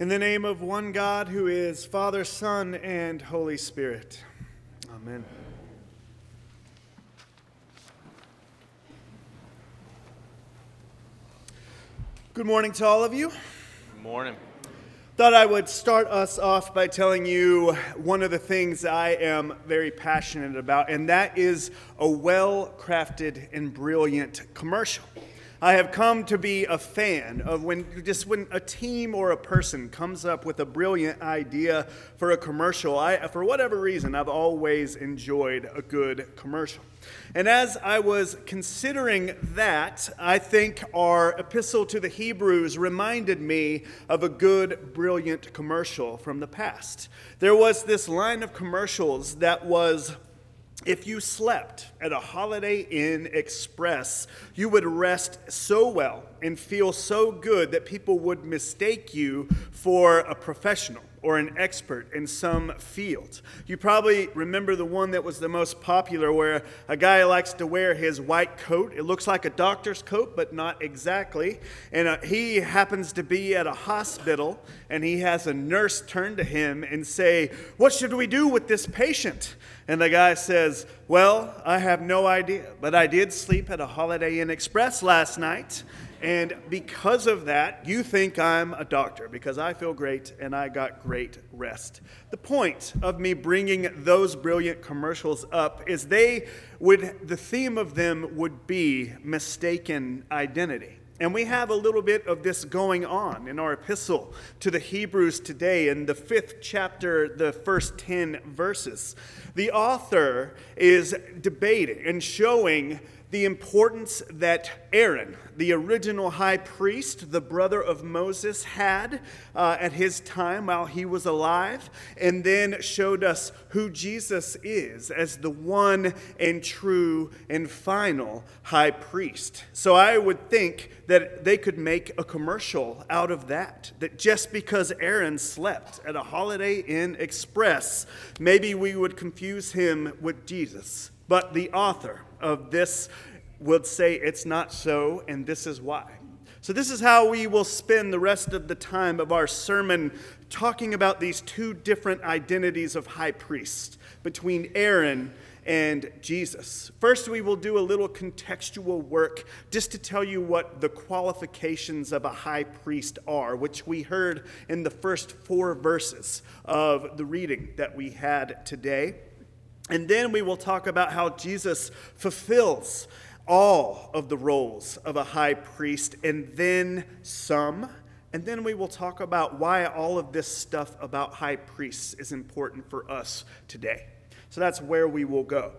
In the name of one God who is Father, Son, and Holy Spirit. Amen. Good morning to all of you. Good morning. Thought I would start us off by telling you one of the things I am very passionate about, and that is a well crafted and brilliant commercial. I have come to be a fan of when just when a team or a person comes up with a brilliant idea for a commercial. I, for whatever reason, I've always enjoyed a good commercial. And as I was considering that, I think our epistle to the Hebrews reminded me of a good, brilliant commercial from the past. There was this line of commercials that was if you slept at a Holiday Inn Express, you would rest so well and feel so good that people would mistake you for a professional or an expert in some field. You probably remember the one that was the most popular where a guy likes to wear his white coat. It looks like a doctor's coat, but not exactly. And uh, he happens to be at a hospital and he has a nurse turn to him and say, What should we do with this patient? And the guy says, Well, I have no idea, but I did sleep at a Holiday Inn Express last night. And because of that, you think I'm a doctor because I feel great and I got great rest. The point of me bringing those brilliant commercials up is they would, the theme of them would be mistaken identity. And we have a little bit of this going on in our epistle to the Hebrews today in the fifth chapter, the first 10 verses. The author is debating and showing the importance that Aaron, the original high priest, the brother of Moses, had uh, at his time while he was alive, and then showed us who Jesus is as the one and true and final high priest. So I would think that they could make a commercial out of that. That just because Aaron slept at a Holiday Inn Express, maybe we would confuse him with Jesus. But the author of this would say it's not so, and this is why. So, this is how we will spend the rest of the time of our sermon talking about these two different identities of high priest between Aaron and Jesus. First, we will do a little contextual work just to tell you what the qualifications of a high priest are, which we heard in the first four verses of the reading that we had today. And then we will talk about how Jesus fulfills all of the roles of a high priest and then some. And then we will talk about why all of this stuff about high priests is important for us today. So that's where we will go.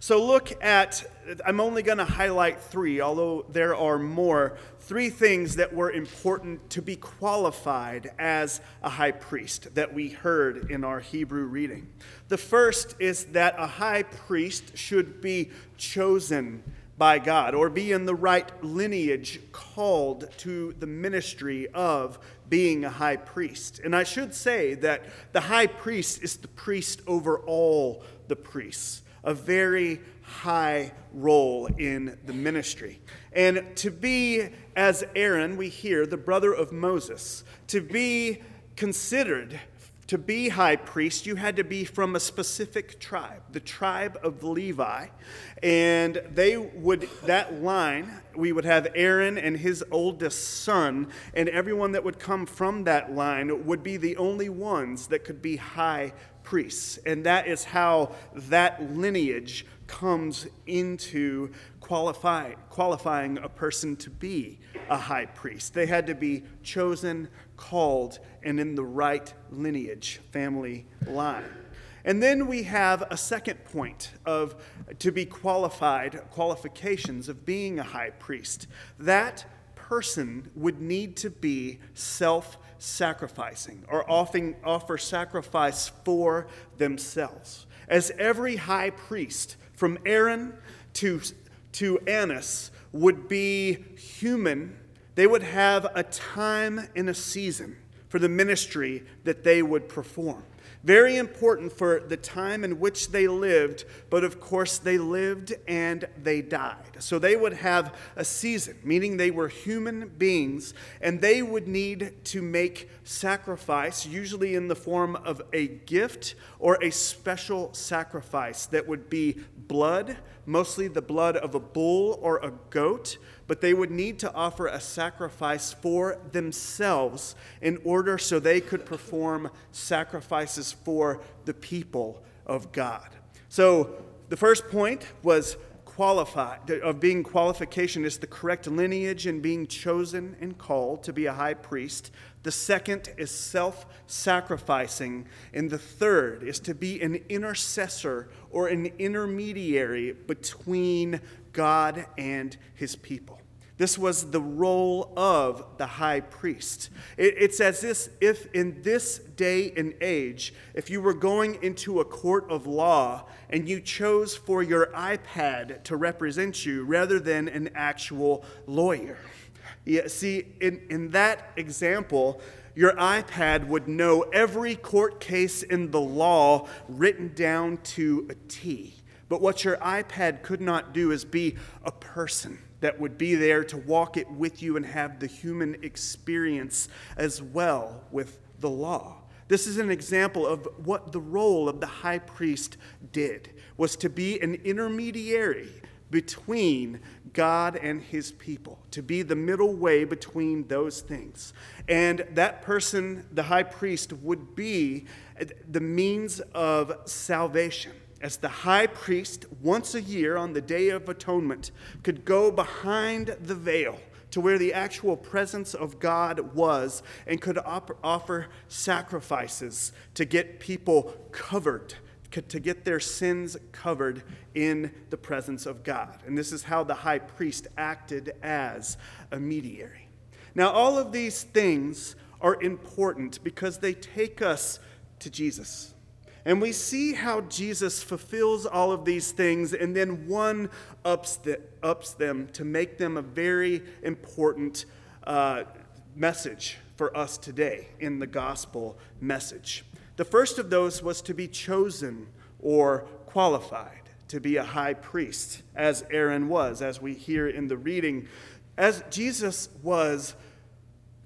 So look at, I'm only going to highlight three, although there are more, three things that were important to be qualified as a high priest that we heard in our Hebrew reading. The first is that a high priest should be chosen by God or be in the right lineage called to the ministry of being a high priest. And I should say that the high priest is the priest over all the priests, a very high role in the ministry. And to be, as Aaron, we hear, the brother of Moses, to be considered to be high priest, you had to be from a specific tribe, the tribe of Levi. And they would, that line, we would have Aaron and his oldest son, and everyone that would come from that line would be the only ones that could be high priests. And that is how that lineage comes into qualify, qualifying a person to be a high priest. They had to be chosen, called, and in the right lineage, family line. And then we have a second point of to be qualified, qualifications of being a high priest. That person would need to be self sacrificing or offering, offer sacrifice for themselves. As every high priest, from Aaron to, to Annas, would be human, they would have a time and a season for the ministry that they would perform. Very important for the time in which they lived, but of course they lived and they died. So they would have a season, meaning they were human beings, and they would need to make sacrifice, usually in the form of a gift or a special sacrifice that would be blood, mostly the blood of a bull or a goat but they would need to offer a sacrifice for themselves in order so they could perform sacrifices for the people of God. So the first point was qualified of being qualification is the correct lineage and being chosen and called to be a high priest. The second is self-sacrificing, and the third is to be an intercessor or an intermediary between God and his people. This was the role of the high priest. it's as this, if in this day and age, if you were going into a court of law and you chose for your iPad to represent you rather than an actual lawyer. Yeah, see, in, in that example, your iPad would know every court case in the law written down to a T. But what your iPad could not do is be a person that would be there to walk it with you and have the human experience as well with the law. This is an example of what the role of the high priest did was to be an intermediary between God and his people, to be the middle way between those things. And that person, the high priest, would be the means of salvation as the high priest, once a year on the Day of Atonement, could go behind the veil to where the actual presence of God was and could op- offer sacrifices to get people covered, to get their sins covered in the presence of God. And this is how the high priest acted as a mediator. Now, all of these things are important because they take us to Jesus. And we see how Jesus fulfills all of these things and then one ups, the, ups them to make them a very important uh, message for us today in the gospel message. The first of those was to be chosen or qualified to be a high priest, as Aaron was, as we hear in the reading. As Jesus was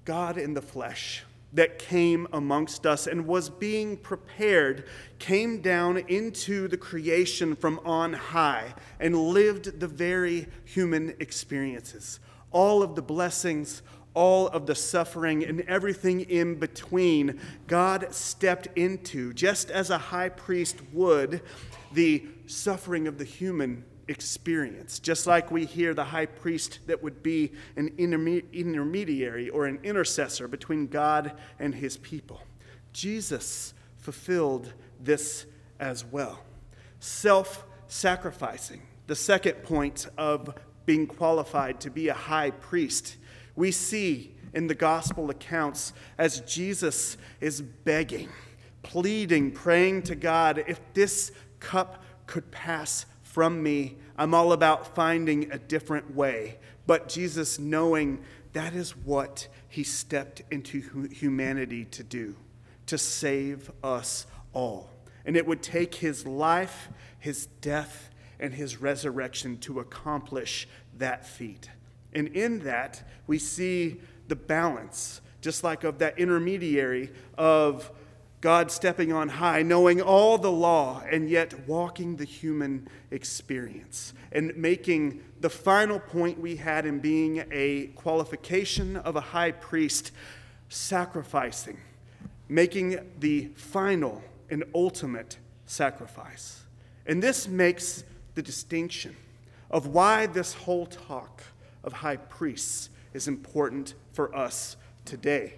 God in the flesh that came amongst us and was being prepared came down into the creation from on high and lived the very human experiences. All of the blessings, all of the suffering, and everything in between, God stepped into, just as a high priest would, the suffering of the human experience. Just like we hear the high priest that would be an intermediary or an intercessor between God and his people. Jesus fulfilled this as well. Self sacrificing, the second point of being qualified to be a high priest. We see in the gospel accounts as Jesus is begging, pleading, praying to God, if this cup could pass from me. I'm all about finding a different way. But Jesus, knowing that is what he stepped into humanity to do, to save us all. And it would take his life, his death, and his resurrection to accomplish that feat. And in that, we see the balance, just like of that intermediary of God stepping on high, knowing all the law, and yet walking the human experience and making the final point we had in being a qualification of a high priest, sacrificing, making the final and ultimate sacrifice. And this makes the distinction of why this whole talk of high priests is important for us today.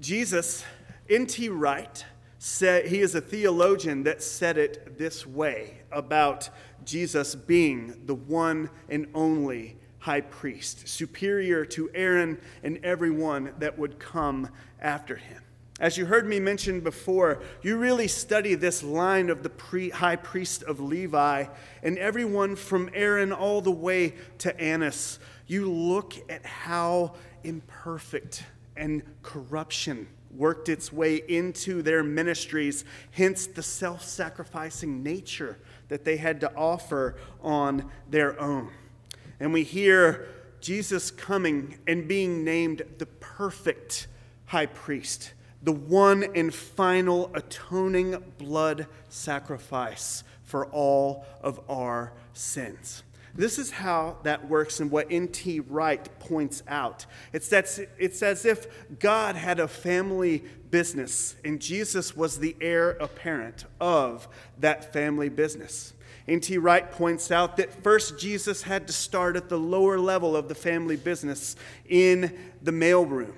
Jesus N.T. Wright said he is a theologian that said it this way about Jesus being the one and only high priest, superior to Aaron and everyone that would come after him. As you heard me mention before, you really study this line of the pre- high priest of Levi and everyone from Aaron all the way to Annas. You look at how imperfect and corruption worked its way into their ministries, hence the self sacrificing nature that they had to offer on their own. And we hear Jesus coming and being named the perfect high priest, the one and final atoning blood sacrifice for all of our sins. This is how that works and what N.T. Wright points out. It's, that, it's as if God had a family business and Jesus was the heir apparent of that family business. N.T. Wright points out that first Jesus had to start at the lower level of the family business in the mailroom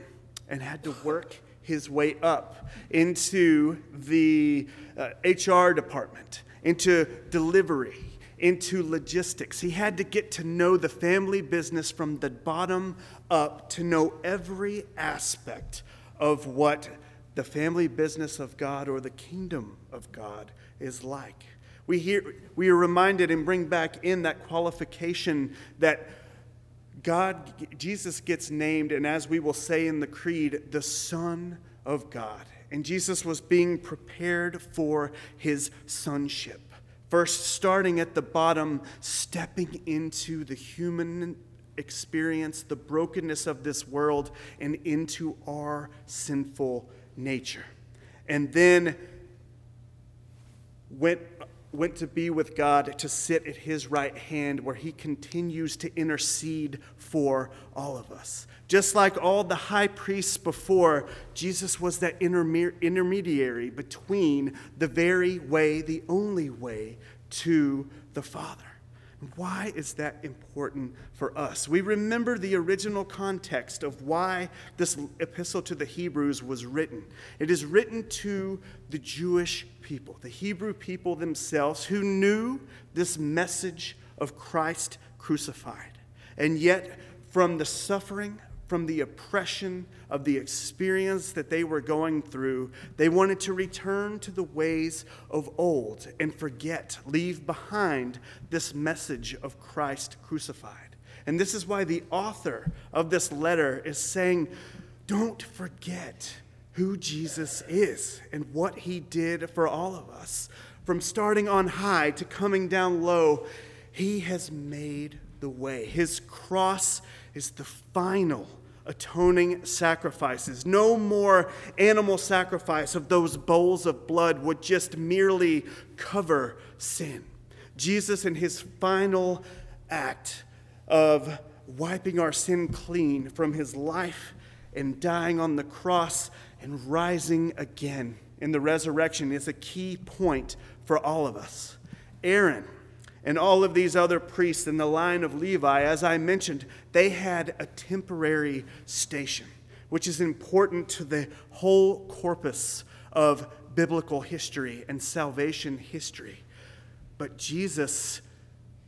and had to work his way up into the uh, HR department, into delivery, into logistics. He had to get to know the family business from the bottom up to know every aspect of what the family business of God or the kingdom of God is like. We, hear, we are reminded and bring back in that qualification that God, Jesus gets named, and as we will say in the creed, the Son of God. And Jesus was being prepared for his sonship. First, starting at the bottom, stepping into the human experience, the brokenness of this world, and into our sinful nature. And then went, went to be with God to sit at his right hand, where he continues to intercede for all of us. Just like all the high priests before, Jesus was that intermediary between the very way, the only way to the Father. Why is that important for us? We remember the original context of why this epistle to the Hebrews was written. It is written to the Jewish people, the Hebrew people themselves, who knew this message of Christ crucified. And yet, from the suffering, from the oppression of the experience that they were going through, they wanted to return to the ways of old and forget, leave behind this message of Christ crucified. And this is why the author of this letter is saying, don't forget who Jesus is and what he did for all of us. From starting on high to coming down low, he has made the way. His cross is the final atoning sacrifices. No more animal sacrifice of those bowls of blood would just merely cover sin. Jesus, in his final act of wiping our sin clean from his life and dying on the cross and rising again in the resurrection, is a key point for all of us. Aaron and all of these other priests in the line of Levi, as I mentioned, they had a temporary station, which is important to the whole corpus of biblical history and salvation history. But Jesus,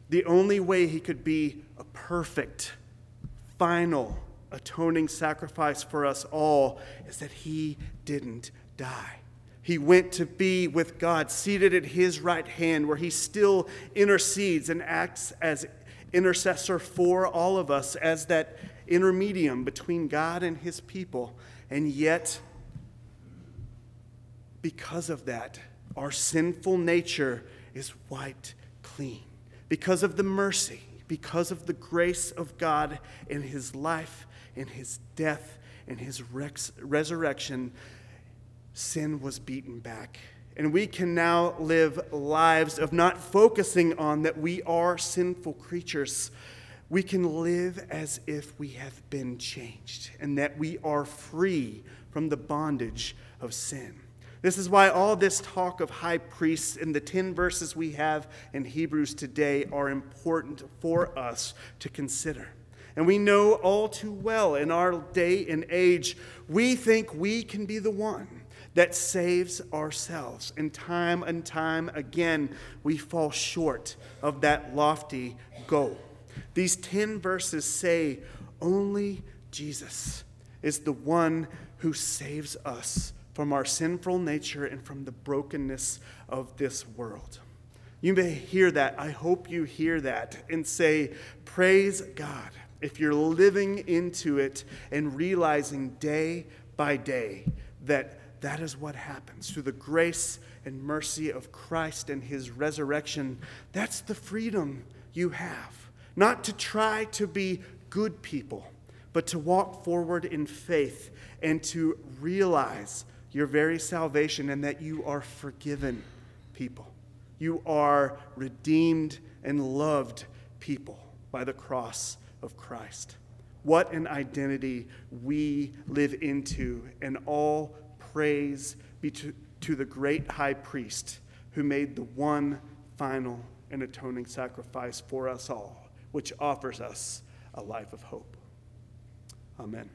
the only way he could be a perfect, final, atoning sacrifice for us all is that he didn't die. He went to be with God, seated at his right hand, where he still intercedes and acts as intercessor for all of us, as that intermedium between God and his people. And yet, because of that, our sinful nature is wiped clean. Because of the mercy, because of the grace of God in his life, in his death, in his resurrection, sin was beaten back. And we can now live lives of not focusing on that we are sinful creatures. We can live as if we have been changed and that we are free from the bondage of sin. This is why all this talk of high priests in the 10 verses we have in Hebrews today are important for us to consider. And we know all too well in our day and age, we think we can be the one that saves ourselves. And time and time again, we fall short of that lofty goal. These 10 verses say only Jesus is the one who saves us from our sinful nature and from the brokenness of this world. You may hear that. I hope you hear that and say, Praise God. If you're living into it and realizing day by day that that is what happens through the grace and mercy of Christ and his resurrection. That's the freedom you have. Not to try to be good people, but to walk forward in faith and to realize your very salvation and that you are forgiven people. You are redeemed and loved people by the cross of Christ. What an identity we live into, and all praise be to, to the great high priest who made the one final and atoning sacrifice for us all, which offers us a life of hope. Amen.